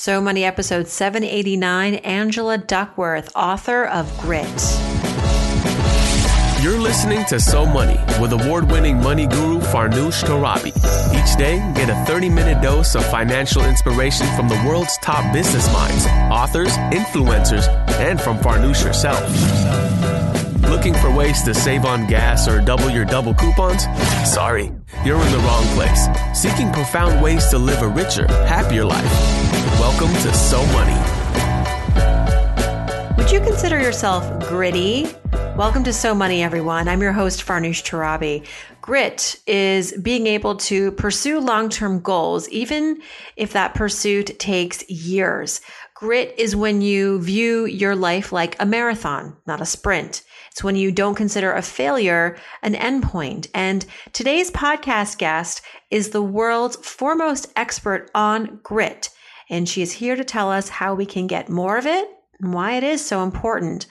So Money episode 789, Angela Duckworth, author of Grit. You're listening to So Money with award winning money guru Farnoosh Torabi. Each day, get a 30 minute dose of financial inspiration from the world's top business minds, authors, influencers, and from Farnoosh herself. Looking for ways to save on gas or double your double coupons? Sorry, you're in the wrong place. Seeking profound ways to live a richer, happier life. Welcome to So Money. Would you consider yourself gritty? Welcome to So Money, everyone. I'm your host, Farnoosh Torabi. Grit is being able to pursue long term goals, even if that pursuit takes years. Grit is when you view your life like a marathon, not a sprint. It's when you don't consider a failure an endpoint. And today's podcast guest is the world's foremost expert on grit. And she is here to tell us how we can get more of it and why it is so important.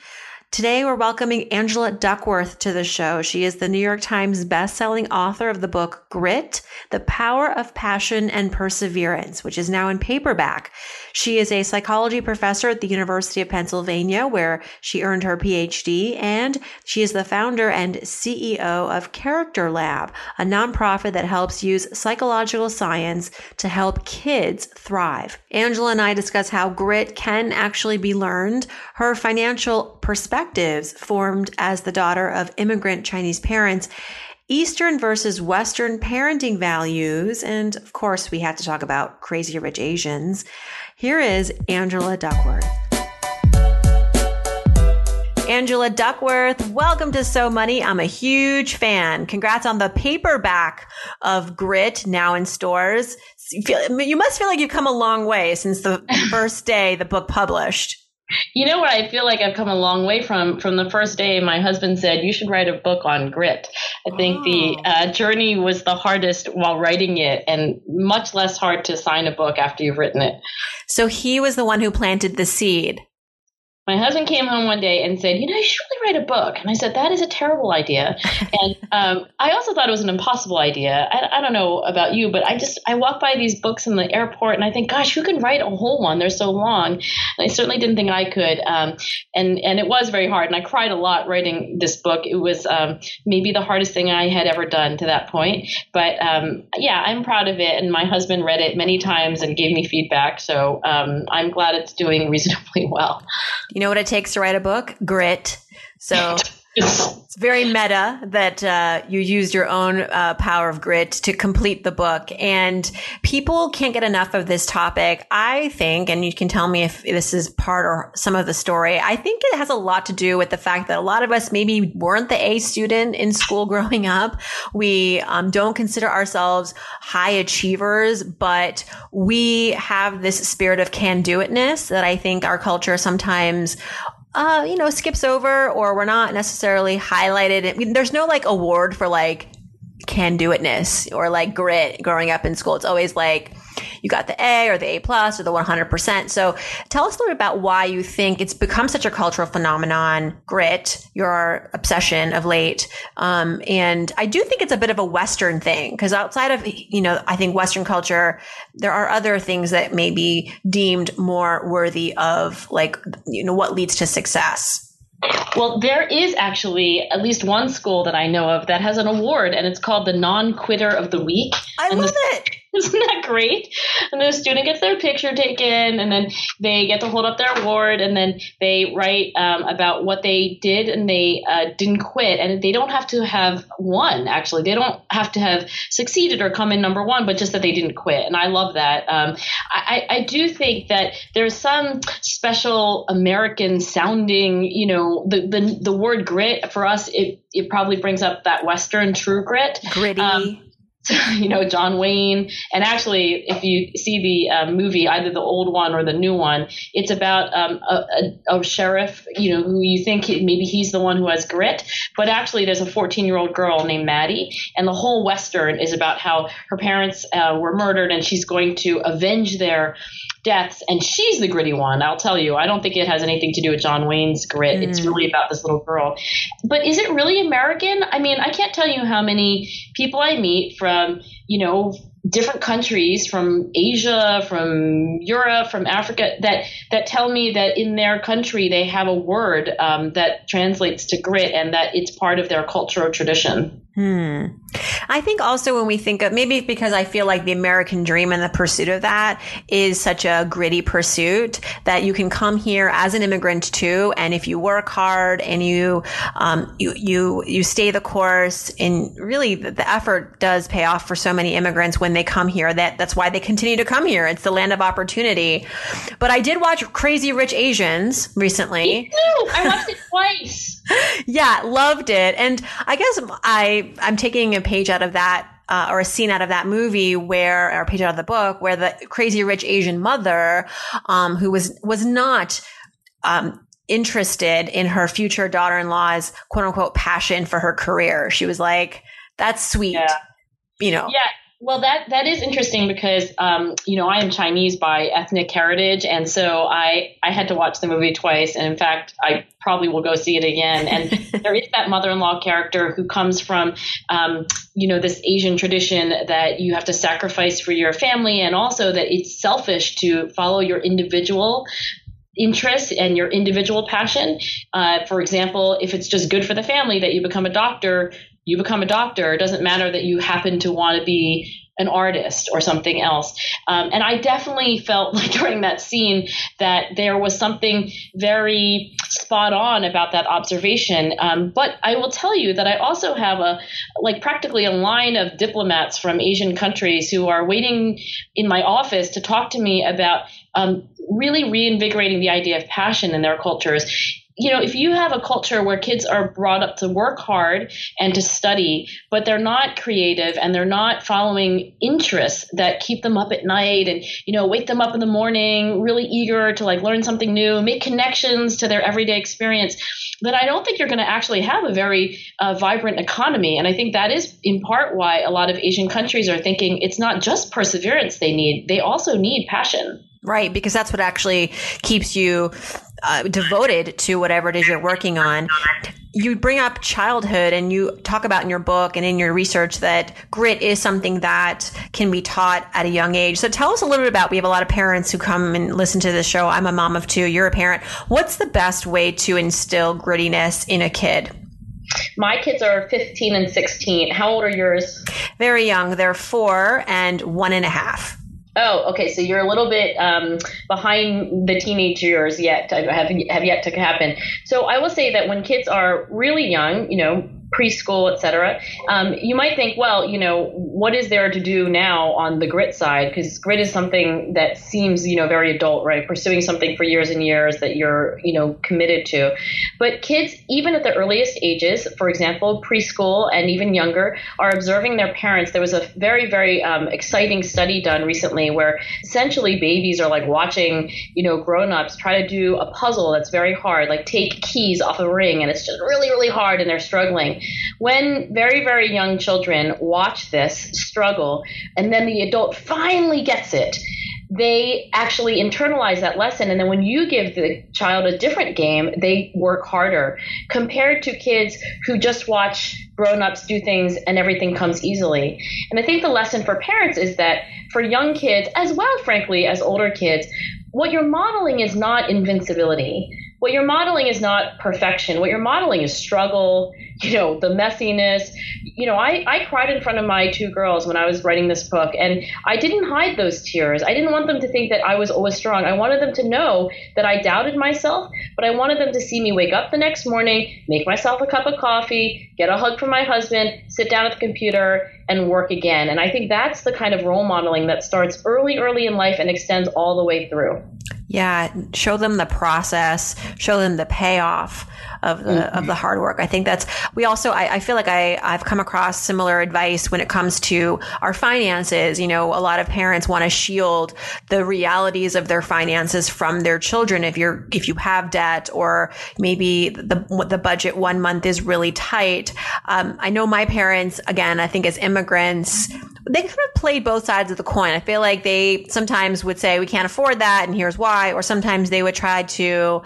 Today, we're welcoming Angela Duckworth to the show. She is the New York Times bestselling author of the book Grit, The Power of Passion and Perseverance, which is now in paperback. She is a psychology professor at the University of Pennsylvania, where she earned her PhD, and she is the founder and CEO of Character Lab, a nonprofit that helps use psychological science to help kids thrive. Angela and I discuss how grit can actually be learned, her financial perspectives formed as the daughter of immigrant Chinese parents, Eastern versus Western parenting values, and of course, we had to talk about Crazy Rich Asians. Here is Angela Duckworth. Angela Duckworth, welcome to So Money. I'm a huge fan. Congrats on the paperback of Grit now in stores. You, you must feel like you've come a long way since the first day the book published. You know what? I feel like I've come a long way from from the first day. My husband said you should write a book on grit. I think oh. the uh, journey was the hardest while writing it, and much less hard to sign a book after you've written it. So he was the one who planted the seed my husband came home one day and said, "You know, you should really write a book." And I said, "That is a terrible idea." and um, I also thought it was an impossible idea. I, I, don't know about you, but I just I walk by these books in the airport and I think, "Gosh, who can write a whole one? They're so long." And I certainly didn't think I could. Um, and and it was very hard, and I cried a lot writing this book. It was um, maybe the hardest thing I had ever done to that point. But um, yeah, I'm proud of it, and my husband read it many times and gave me feedback. So um, I'm glad it's doing reasonably well. You know what it takes to write a book? Grit. So it's very meta that uh, you used your own uh, power of grit to complete the book. And people can't get enough of this topic. I think, and you can tell me if this is part or some of the story, I think it has a lot to do with the fact that a lot of us maybe weren't the A student in school growing up. We um, don't consider ourselves high achievers, but we have this spirit of can do itness that I think our culture sometimes uh, you know, skips over or we're not necessarily highlighted. I mean, there's no like award for like can do itness or like grit growing up in school. It's always like you got the A or the A plus or the 100%. So tell us a little bit about why you think it's become such a cultural phenomenon, grit, your obsession of late. Um, and I do think it's a bit of a Western thing because outside of, you know, I think Western culture, there are other things that may be deemed more worthy of like, you know, what leads to success. Well, there is actually at least one school that I know of that has an award, and it's called the Non Quitter of the Week. I and love the, it. Isn't that great? And the student gets their picture taken, and then they get to hold up their award, and then they write um, about what they did and they uh, didn't quit. And they don't have to have won, actually. They don't have to have succeeded or come in number one, but just that they didn't quit. And I love that. Um, I, I do think that there's some special American sounding, you know, the, the, the word grit for us, it, it probably brings up that Western true grit. Gritty. Um, you know, John Wayne. And actually, if you see the uh, movie, either the old one or the new one, it's about um, a, a, a, sheriff, you know, who you think maybe he's the one who has grit, but actually there's a 14 year old girl named Mattie, and the whole Western is about how her parents uh, were murdered and she's going to avenge their deaths, and she's the gritty one. I'll tell you, I don't think it has anything to do with John Wayne's grit. Mm. It's really about this little girl. But is it really American? I mean, I can't tell you how many people I meet from you know, different countries from Asia, from Europe, from Africa that that tell me that in their country they have a word um, that translates to grit and that it's part of their culture or tradition. Hmm. I think also when we think of maybe because I feel like the American dream and the pursuit of that is such a gritty pursuit that you can come here as an immigrant too, and if you work hard and you um, you you you stay the course, and really the, the, effort does pay off for so many immigrants when they come here. That that's why they continue to come here. It's the land of opportunity. But I did watch Crazy Rich Asians recently. Me too. I watched it twice. yeah, loved it, and I guess I I'm taking a page out of that uh, or a scene out of that movie where, or a page out of the book where the crazy rich Asian mother, um, who was, was not, um, interested in her future daughter-in-law's quote unquote passion for her career. She was like, that's sweet. Yeah. You know. Yeah. Well, that that is interesting because um, you know I am Chinese by ethnic heritage, and so I I had to watch the movie twice, and in fact I probably will go see it again. And there is that mother-in-law character who comes from um, you know this Asian tradition that you have to sacrifice for your family, and also that it's selfish to follow your individual interest and your individual passion. Uh, for example, if it's just good for the family that you become a doctor, you become a doctor. It doesn't matter that you happen to want to be an artist or something else. Um, and I definitely felt like during that scene that there was something very spot on about that observation. Um, but I will tell you that I also have a, like practically a line of diplomats from Asian countries who are waiting in my office to talk to me about um, really reinvigorating the idea of passion in their cultures you know, if you have a culture where kids are brought up to work hard and to study, but they're not creative and they're not following interests that keep them up at night and, you know, wake them up in the morning, really eager to like learn something new, make connections to their everyday experience, then I don't think you're going to actually have a very uh, vibrant economy. And I think that is in part why a lot of Asian countries are thinking it's not just perseverance they need, they also need passion. Right, because that's what actually keeps you uh, devoted to whatever it is you're working on. You bring up childhood and you talk about in your book and in your research that grit is something that can be taught at a young age. So tell us a little bit about, we have a lot of parents who come and listen to this show. I'm a mom of two. You're a parent. What's the best way to instill grittiness in a kid? My kids are 15 and 16. How old are yours? Very young. They're four and one and a half. Oh, okay. So you're a little bit um, behind the teenage years yet. Have have yet to happen. So I will say that when kids are really young, you know, preschool, etc. Um, you might think, well, you know, what is there to do now on the grit side? Because grit is something that seems, you know, very adult, right? Pursuing something for years and years that you're, you know, committed to. But kids, even at the earliest ages, for example, preschool and even younger, are observing their parents. There was a very, very um, exciting study done recently where essentially babies are like watching, you know, grown-ups try to do a puzzle that's very hard, like take keys off a ring, and it's just really, really hard, and they're struggling when very, very young children watch this struggle and then the adult finally gets it, they actually internalize that lesson. And then when you give the child a different game, they work harder compared to kids who just watch grown ups do things and everything comes easily. And I think the lesson for parents is that for young kids, as well, frankly, as older kids, what you're modeling is not invincibility what you're modeling is not perfection. What you're modeling is struggle, you know, the messiness. You know, I, I cried in front of my two girls when I was writing this book, and I didn't hide those tears. I didn't want them to think that I was always strong. I wanted them to know that I doubted myself, but I wanted them to see me wake up the next morning, make myself a cup of coffee, get a hug from my husband, sit down at the computer, and work again. And I think that's the kind of role modeling that starts early, early in life and extends all the way through. Yeah, show them the process, show them the payoff of the mm-hmm. of the hard work. I think that's we also I, I, feel like I I've come across similar advice when it comes to our finances. You know, a lot of parents want to shield the realities of their finances from their children. If you're if you have debt or maybe the the budget one month is really tight. Um, I know my parents again. I think as immigrants they kind of played both sides of the coin. I feel like they sometimes would say we can't afford that and here's why, or sometimes they would try to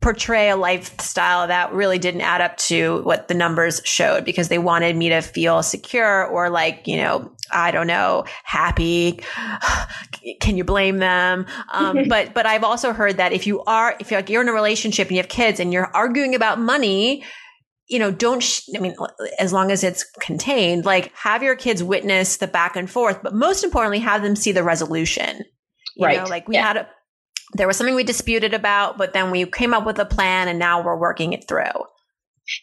portray a lifestyle that really didn't add up to what the numbers showed because they wanted me to feel secure or like, you know, I don't know, happy. Can you blame them? Um, but, but I've also heard that if you are, if you're, like, you're in a relationship and you have kids and you're arguing about money, you know, don't, sh- I mean, as long as it's contained, like have your kids witness the back and forth, but most importantly, have them see the resolution. You right. know, like we yeah. had a, there was something we disputed about, but then we came up with a plan and now we're working it through.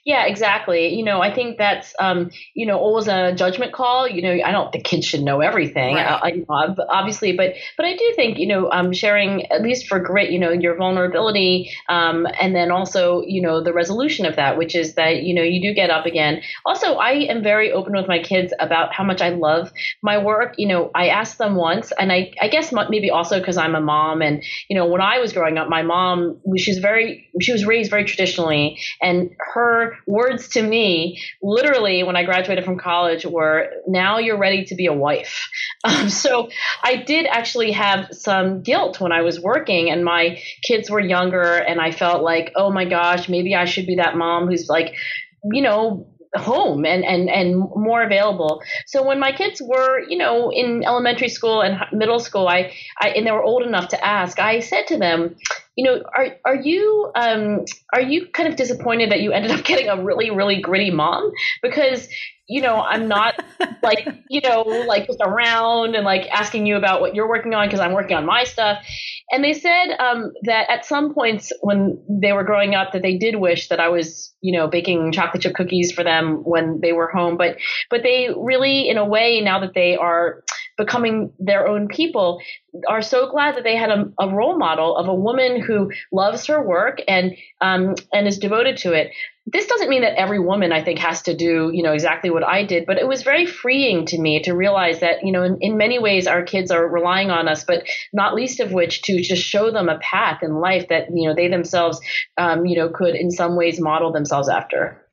Yeah, exactly. You know, I think that's um, you know always a judgment call. You know, I don't think kids should know everything, right. I, I, obviously, but but I do think you know um, sharing at least for grit, you know, your vulnerability, um, and then also you know the resolution of that, which is that you know you do get up again. Also, I am very open with my kids about how much I love my work. You know, I asked them once, and I I guess maybe also because I'm a mom, and you know when I was growing up, my mom she's very she was raised very traditionally, and her words to me, literally, when I graduated from college, were now you're ready to be a wife. Um, so I did actually have some guilt when I was working and my kids were younger, and I felt like, oh my gosh, maybe I should be that mom who's like, you know, home and, and, and more available. So when my kids were, you know, in elementary school and middle school, I, I and they were old enough to ask, I said to them, you know, are are you um, are you kind of disappointed that you ended up getting a really really gritty mom because you know I'm not like you know like just around and like asking you about what you're working on because I'm working on my stuff. And they said um, that at some points when they were growing up that they did wish that I was you know baking chocolate chip cookies for them when they were home, but but they really in a way now that they are becoming their own people are so glad that they had a, a role model of a woman who loves her work and um, and is devoted to it. This doesn't mean that every woman, I think, has to do you know exactly what I did, but it was very freeing to me to realize that you know in, in many ways our kids are relying on us, but not least of which to just show them a path in life that you know they themselves um, you know could in some ways model themselves after.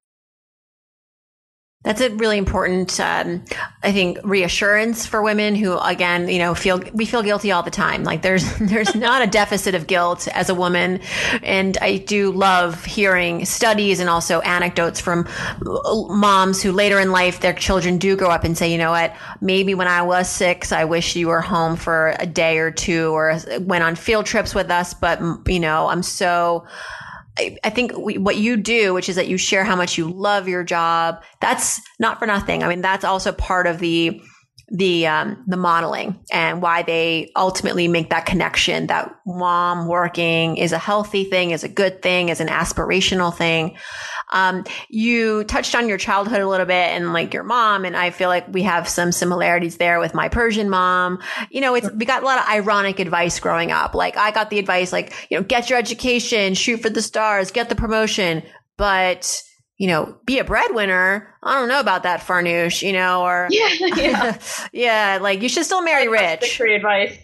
That's a really important, um, I think, reassurance for women who, again, you know, feel we feel guilty all the time. Like there's there's not a deficit of guilt as a woman, and I do love hearing studies and also anecdotes from moms who later in life their children do grow up and say, you know what, maybe when I was six, I wish you were home for a day or two, or went on field trips with us, but you know, I'm so I, I think we, what you do, which is that you share how much you love your job, that's not for nothing. I mean, that's also part of the the um, the modeling and why they ultimately make that connection that mom working is a healthy thing, is a good thing, is an aspirational thing. Um, you touched on your childhood a little bit and like your mom, and I feel like we have some similarities there with my Persian mom. You know, it's we got a lot of ironic advice growing up. Like I got the advice like you know get your education, shoot for the stars, get the promotion, but you know, be a breadwinner. I don't know about that, Farnoosh, you know, or yeah, yeah, yeah like you should still marry rich. Free advice.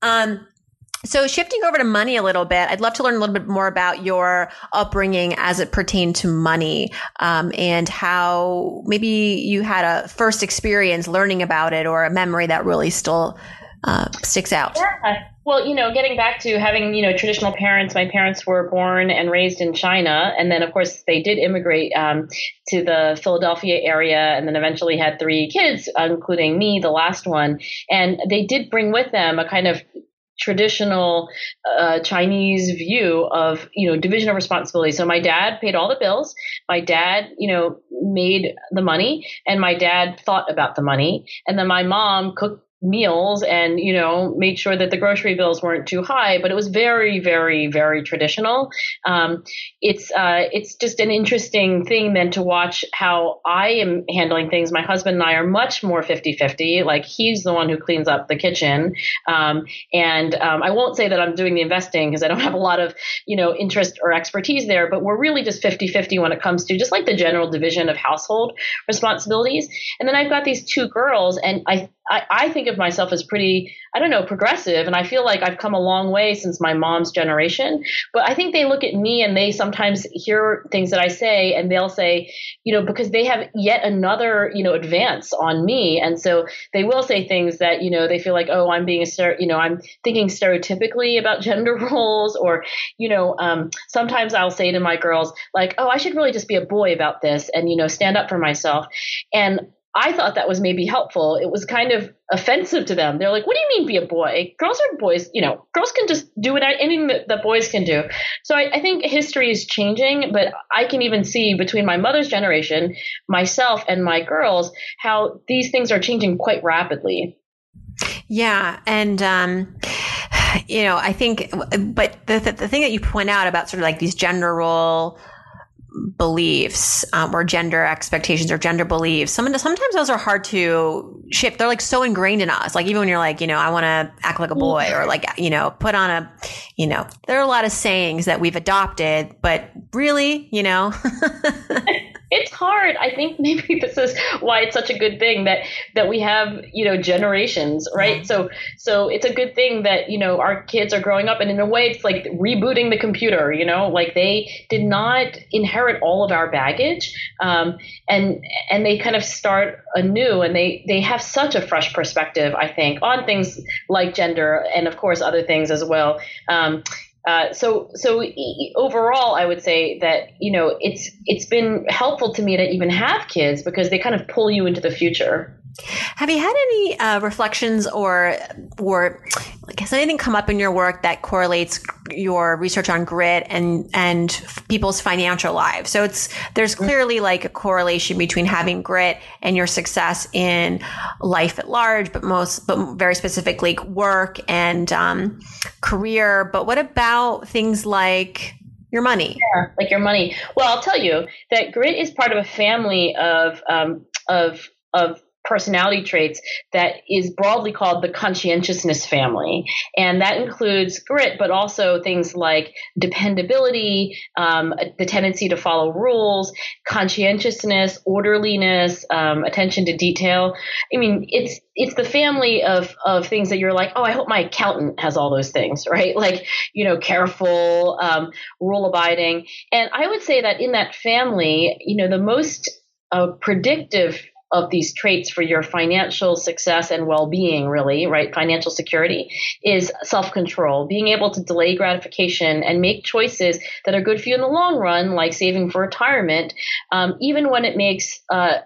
Um, so shifting over to money a little bit, I'd love to learn a little bit more about your upbringing as it pertained to money, um, and how maybe you had a first experience learning about it or a memory that really still uh, sticks out. Yeah. Well, you know, getting back to having, you know, traditional parents, my parents were born and raised in China. And then, of course, they did immigrate um, to the Philadelphia area and then eventually had three kids, including me, the last one. And they did bring with them a kind of traditional uh, Chinese view of you know division of responsibility. So my dad paid all the bills. My dad, you know, made the money, and my dad thought about the money, and then my mom cooked meals and you know made sure that the grocery bills weren't too high but it was very very very traditional. Um, it's uh, it's just an interesting thing then to watch how i am handling things. My husband and i are much more 50-50 like he's the one who cleans up the kitchen. Um, and um, i won't say that i'm doing the investing because i don't have a lot of you know interest or expertise there but we're really just 50-50 when it comes to just like the general division of household responsibilities. And then i've got these two girls and i I, I think of myself as pretty, I don't know, progressive. And I feel like I've come a long way since my mom's generation. But I think they look at me and they sometimes hear things that I say and they'll say, you know, because they have yet another, you know, advance on me. And so they will say things that, you know, they feel like, oh, I'm being a, you know, I'm thinking stereotypically about gender roles. Or, you know, um, sometimes I'll say to my girls, like, oh, I should really just be a boy about this and, you know, stand up for myself. And I thought that was maybe helpful. It was kind of offensive to them. They're like, "What do you mean be a boy? Girls are boys. You know, girls can just do what anything that, that boys can do." So I, I, think history is changing, but I can even see between my mother's generation, myself, and my girls how these things are changing quite rapidly. Yeah, and um, you know, I think, but the, the the thing that you point out about sort of like these gender role beliefs um, or gender expectations or gender beliefs sometimes those are hard to shift. They're like so ingrained in us. Like even when you're like you know i want to act like a boy or like you know put on a you know there are a lot of sayings that we've adopted but really you know it's hard. I think maybe this is why it's such a good thing that that we have, you know, generations, right? So so it's a good thing that, you know, our kids are growing up and in a way it's like rebooting the computer, you know, like they did not inherit all of our baggage. Um, and and they kind of start anew and they they have such a fresh perspective, I think, on things like gender and of course other things as well. Um, uh, so so overall, I would say that you know it's it's been helpful to me to even have kids because they kind of pull you into the future. Have you had any uh, reflections or or has anything come up in your work that correlates your research on grit and and people's financial lives? So it's there's mm-hmm. clearly like a correlation between having grit and your success in life at large, but most but very specifically work and um, career. But what about things like your money? Yeah, like your money. Well, I'll tell you that grit is part of a family of um, of of personality traits that is broadly called the conscientiousness family. And that includes grit, but also things like dependability, um, the tendency to follow rules, conscientiousness, orderliness, um, attention to detail. I mean, it's it's the family of of things that you're like, oh, I hope my accountant has all those things, right? Like, you know, careful, um, rule abiding. And I would say that in that family, you know, the most uh, predictive of these traits for your financial success and well-being really right? Financial security is self-control. Being able to delay gratification and make choices that are good for you in the long run like saving for retirement um, even when it makes uh,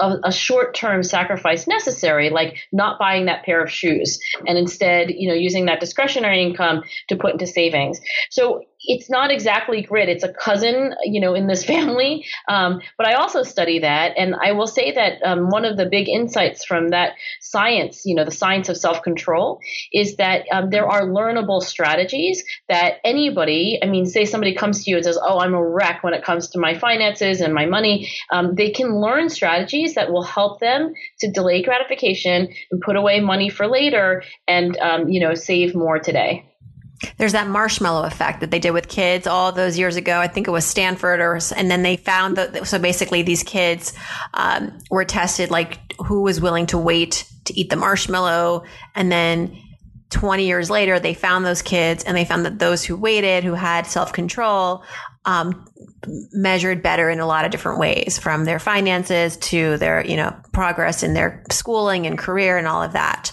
a, a short-term sacrifice necessary, like not buying that pair of shoes, and instead, you know, using that discretionary income to put into savings. So it's not exactly grit; it's a cousin, you know, in this family. Um, but I also study that, and I will say that um, one of the big insights from that science, you know, the science of self-control, is that um, there are learnable strategies that anybody, I mean, say somebody comes to you and says, "Oh, I'm a wreck when it comes to my finances and my money," um, they can learn strategies strategies that will help them to delay gratification and put away money for later and, um, you know, save more today. There's that marshmallow effect that they did with kids all those years ago. I think it was Stanford, or and then they found that so basically these kids um, were tested like who was willing to wait to eat the marshmallow, and then 20 years later they found those kids and they found that those who waited, who had self control, um, measured better in a lot of different ways from their finances to their, you know, progress in their schooling and career and all of that.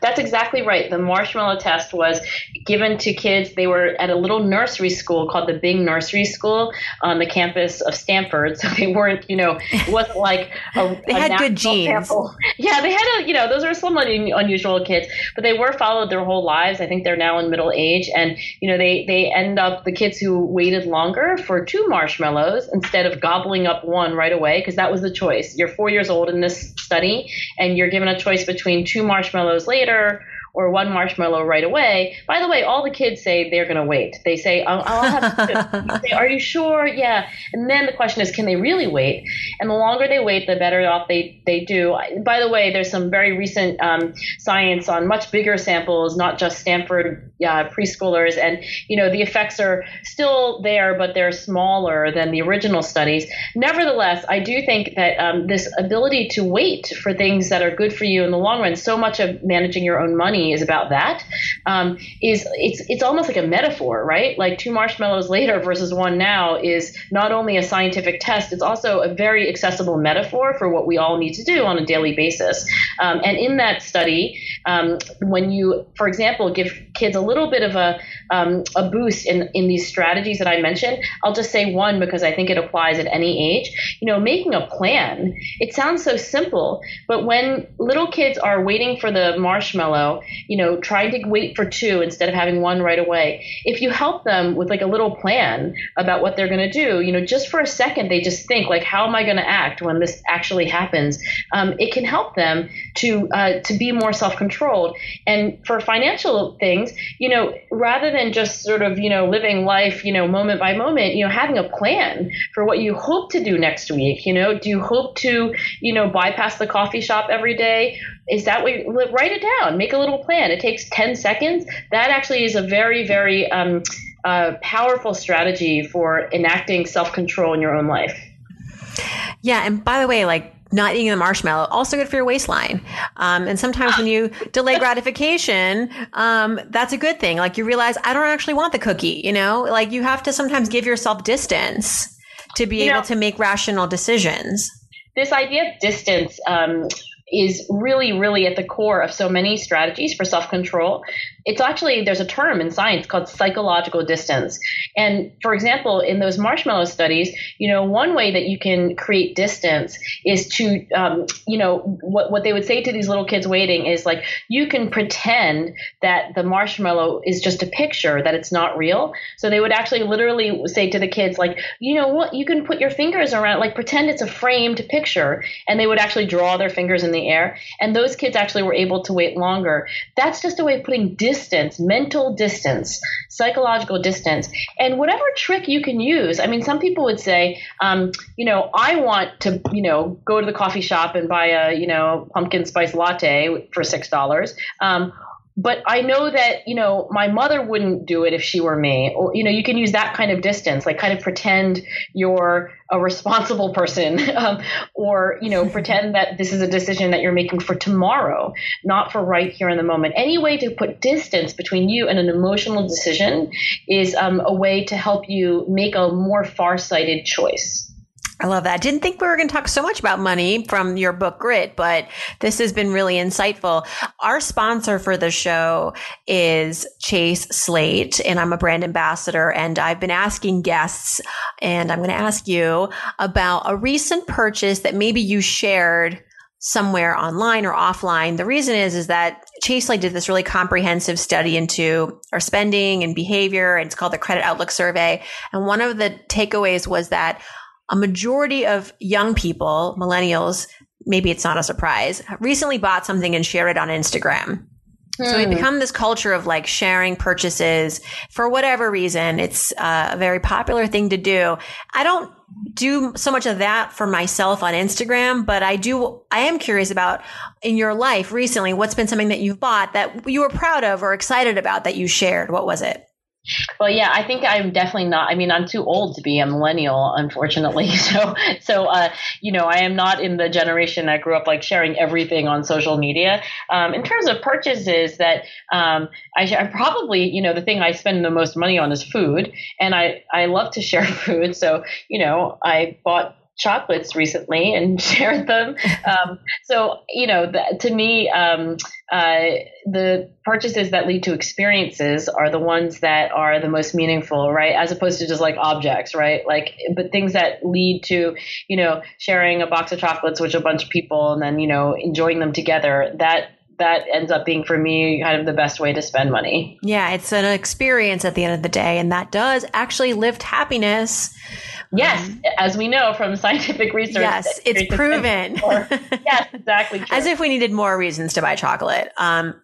That's exactly right. The marshmallow test was given to kids. They were at a little nursery school called the Bing Nursery School on the campus of Stanford. So they weren't, you know, it wasn't like a, they had good genes. Sample. Yeah, they had a, you know, those are somewhat unusual kids, but they were followed their whole lives. I think they're now in middle age, and you know, they they end up the kids who waited longer for two marshmallows instead of gobbling up one right away because that was the choice. You're four years old in this study, and you're given a choice between two marshmallows later or one marshmallow right away. By the way, all the kids say they're going to wait. They say, I'll, I'll have say, Are you sure? Yeah. And then the question is, can they really wait? And the longer they wait, the better off they, they do. By the way, there's some very recent um, science on much bigger samples, not just Stanford uh, preschoolers, and you know the effects are still there, but they're smaller than the original studies. Nevertheless, I do think that um, this ability to wait for things that are good for you in the long run, so much of managing your own money is about that. Um, is it's it's almost like a metaphor, right? Like two marshmallows later versus one now is not only a scientific test, it's also a very accessible metaphor for what we all need to do on a daily basis. Um, and in that study, um, when you, for example, give kids a little bit of a um, a boost in in these strategies that I mentioned, I'll just say one because I think it applies at any age. You know, making a plan. It sounds so simple, but when little kids are waiting for the marshmallow, you know, trying to wait for two instead of having one right away, if you help them with like a little plan about what they're going to do, you know, just for a second they just think like, how am I going to act when this actually happens? Um, it can help them to uh, to be more self controlled. And for financial things, you know, rather than just sort of you know living life, you know, moment by moment, you know, having a plan for what you hope to do next week. You know, do you hope to you know bypass the coffee shop every day? Is that? You, write it down. Make a little plan. It takes ten seconds. That actually is a very very um, uh, powerful strategy for enacting self control in your own life. Yeah, and by the way, like not eating the marshmallow also good for your waistline. Um, and sometimes when you delay gratification um, that's a good thing. Like you realize i don't actually want the cookie you know? Like you have to sometimes give yourself distance to be you able know, to make rational decisions. This idea of distance um, is really, really at the core of so many strategies for self control. It's actually, there's a term in science called psychological distance. And for example, in those marshmallow studies, you know, one way that you can create distance is to, um, you know, what, what they would say to these little kids waiting is like, you can pretend that the marshmallow is just a picture, that it's not real. So they would actually literally say to the kids, like, you know what, you can put your fingers around, like pretend it's a framed picture. And they would actually draw their fingers in the air. And those kids actually were able to wait longer. That's just a way of putting distance, mental distance, psychological distance, and whatever trick you can use. I mean, some people would say, um, you know, I want to, you know, go to the coffee shop and buy a, you know, pumpkin spice latte for six dollars. Um, but I know that, you know, my mother wouldn't do it if she were me. Or, you know, you can use that kind of distance, like kind of pretend you're a responsible person um, or, you know, pretend that this is a decision that you're making for tomorrow, not for right here in the moment. Any way to put distance between you and an emotional decision is um, a way to help you make a more far-sighted choice. I love that. Didn't think we were going to talk so much about money from your book Grit, but this has been really insightful. Our sponsor for the show is Chase Slate, and I'm a brand ambassador. And I've been asking guests, and I'm going to ask you about a recent purchase that maybe you shared somewhere online or offline. The reason is, is that Chase Slate did this really comprehensive study into our spending and behavior. And it's called the Credit Outlook Survey. And one of the takeaways was that a majority of young people, millennials, maybe it's not a surprise, recently bought something and shared it on Instagram. So we've hmm. become this culture of like sharing purchases for whatever reason. It's uh, a very popular thing to do. I don't do so much of that for myself on Instagram, but I do, I am curious about in your life recently, what's been something that you've bought that you were proud of or excited about that you shared? What was it? Well, yeah, I think I'm definitely not. I mean, I'm too old to be a millennial, unfortunately. So, so uh, you know, I am not in the generation that grew up like sharing everything on social media. Um, in terms of purchases, that um, I, I probably, you know, the thing I spend the most money on is food, and I I love to share food. So, you know, I bought chocolates recently and shared them. Um, so, you know, the, to me, um, uh, the purchases that lead to experiences are the ones that are the most meaningful, right? As opposed to just like objects, right? Like, but things that lead to, you know, sharing a box of chocolates with a bunch of people and then, you know, enjoying them together. That that ends up being for me kind of the best way to spend money. Yeah, it's an experience at the end of the day, and that does actually lift happiness Yes, um, as we know from scientific research. Yes, it's proven. yes, exactly. True. As if we needed more reasons to buy chocolate. Um,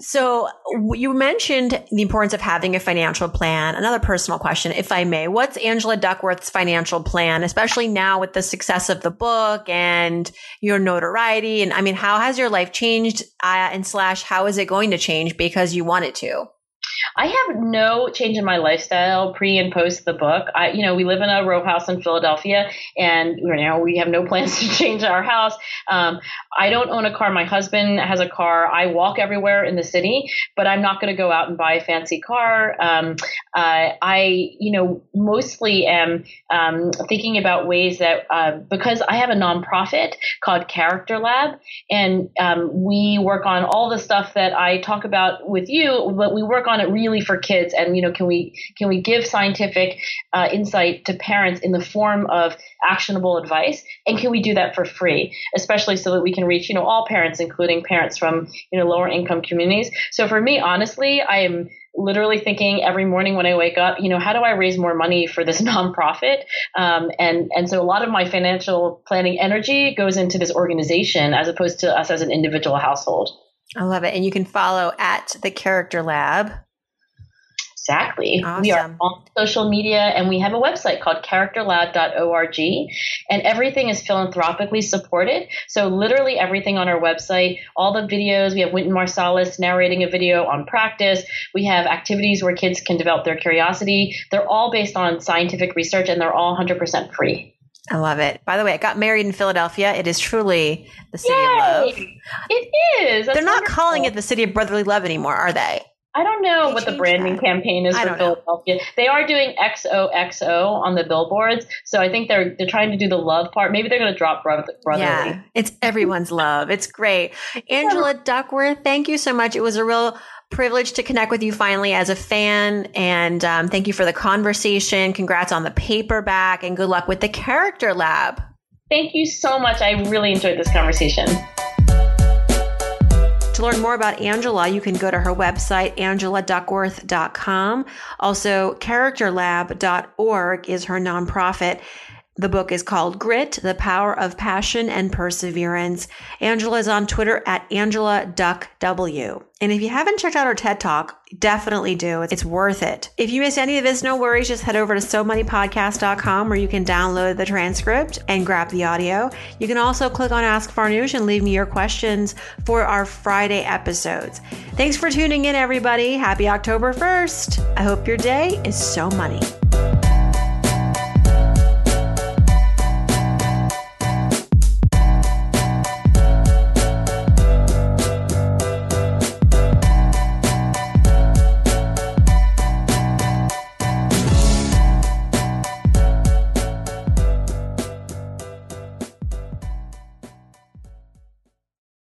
so you mentioned the importance of having a financial plan. Another personal question, if I may, what's Angela Duckworth's financial plan, especially now with the success of the book and your notoriety? And I mean, how has your life changed? Uh, and slash, how is it going to change because you want it to? I have no change in my lifestyle pre and post the book. I, you know, we live in a row house in Philadelphia, and you know we have no plans to change our house. Um, I don't own a car. My husband has a car. I walk everywhere in the city, but I'm not going to go out and buy a fancy car. Um, uh, I, you know, mostly am um, thinking about ways that uh, because I have a nonprofit called Character Lab, and um, we work on all the stuff that I talk about with you, but we work on it really for kids. And you know, can we can we give scientific uh, insight to parents in the form of actionable advice, and can we do that for free, especially so that we can reach you know all parents, including parents from you know lower income communities. So for me, honestly, I am literally thinking every morning when I wake up, you know, how do I raise more money for this nonprofit? Um, and and so a lot of my financial planning energy goes into this organization as opposed to us as an individual household. I love it, and you can follow at the Character Lab Exactly. Awesome. We are on social media and we have a website called characterlab.org and everything is philanthropically supported. So literally everything on our website, all the videos, we have Wynton Marsalis narrating a video on practice. We have activities where kids can develop their curiosity. They're all based on scientific research and they're all 100% free. I love it. By the way, I got married in Philadelphia. It is truly the city Yay! of love. It is. That's They're not wonderful. calling it the city of brotherly love anymore, are they? I don't know they what the branding that. campaign is for Philadelphia. Know. They are doing XOXO on the billboards, so I think they're they're trying to do the love part. Maybe they're going to drop brother, brotherly. Yeah, it's everyone's love. It's great. Angela Duckworth, thank you so much. It was a real privilege to connect with you finally as a fan, and um, thank you for the conversation. Congrats on the paperback, and good luck with the Character Lab. Thank you so much. I really enjoyed this conversation. To learn more about Angela, you can go to her website, angeladuckworth.com. Also, characterlab.org is her nonprofit. The book is called Grit, The Power of Passion and Perseverance. Angela is on Twitter at Angela Duck W. And if you haven't checked out her TED Talk, definitely do. It's worth it. If you missed any of this, no worries. Just head over to SoMoneyPodcast.com where you can download the transcript and grab the audio. You can also click on Ask Farnoosh and leave me your questions for our Friday episodes. Thanks for tuning in, everybody. Happy October 1st. I hope your day is so money.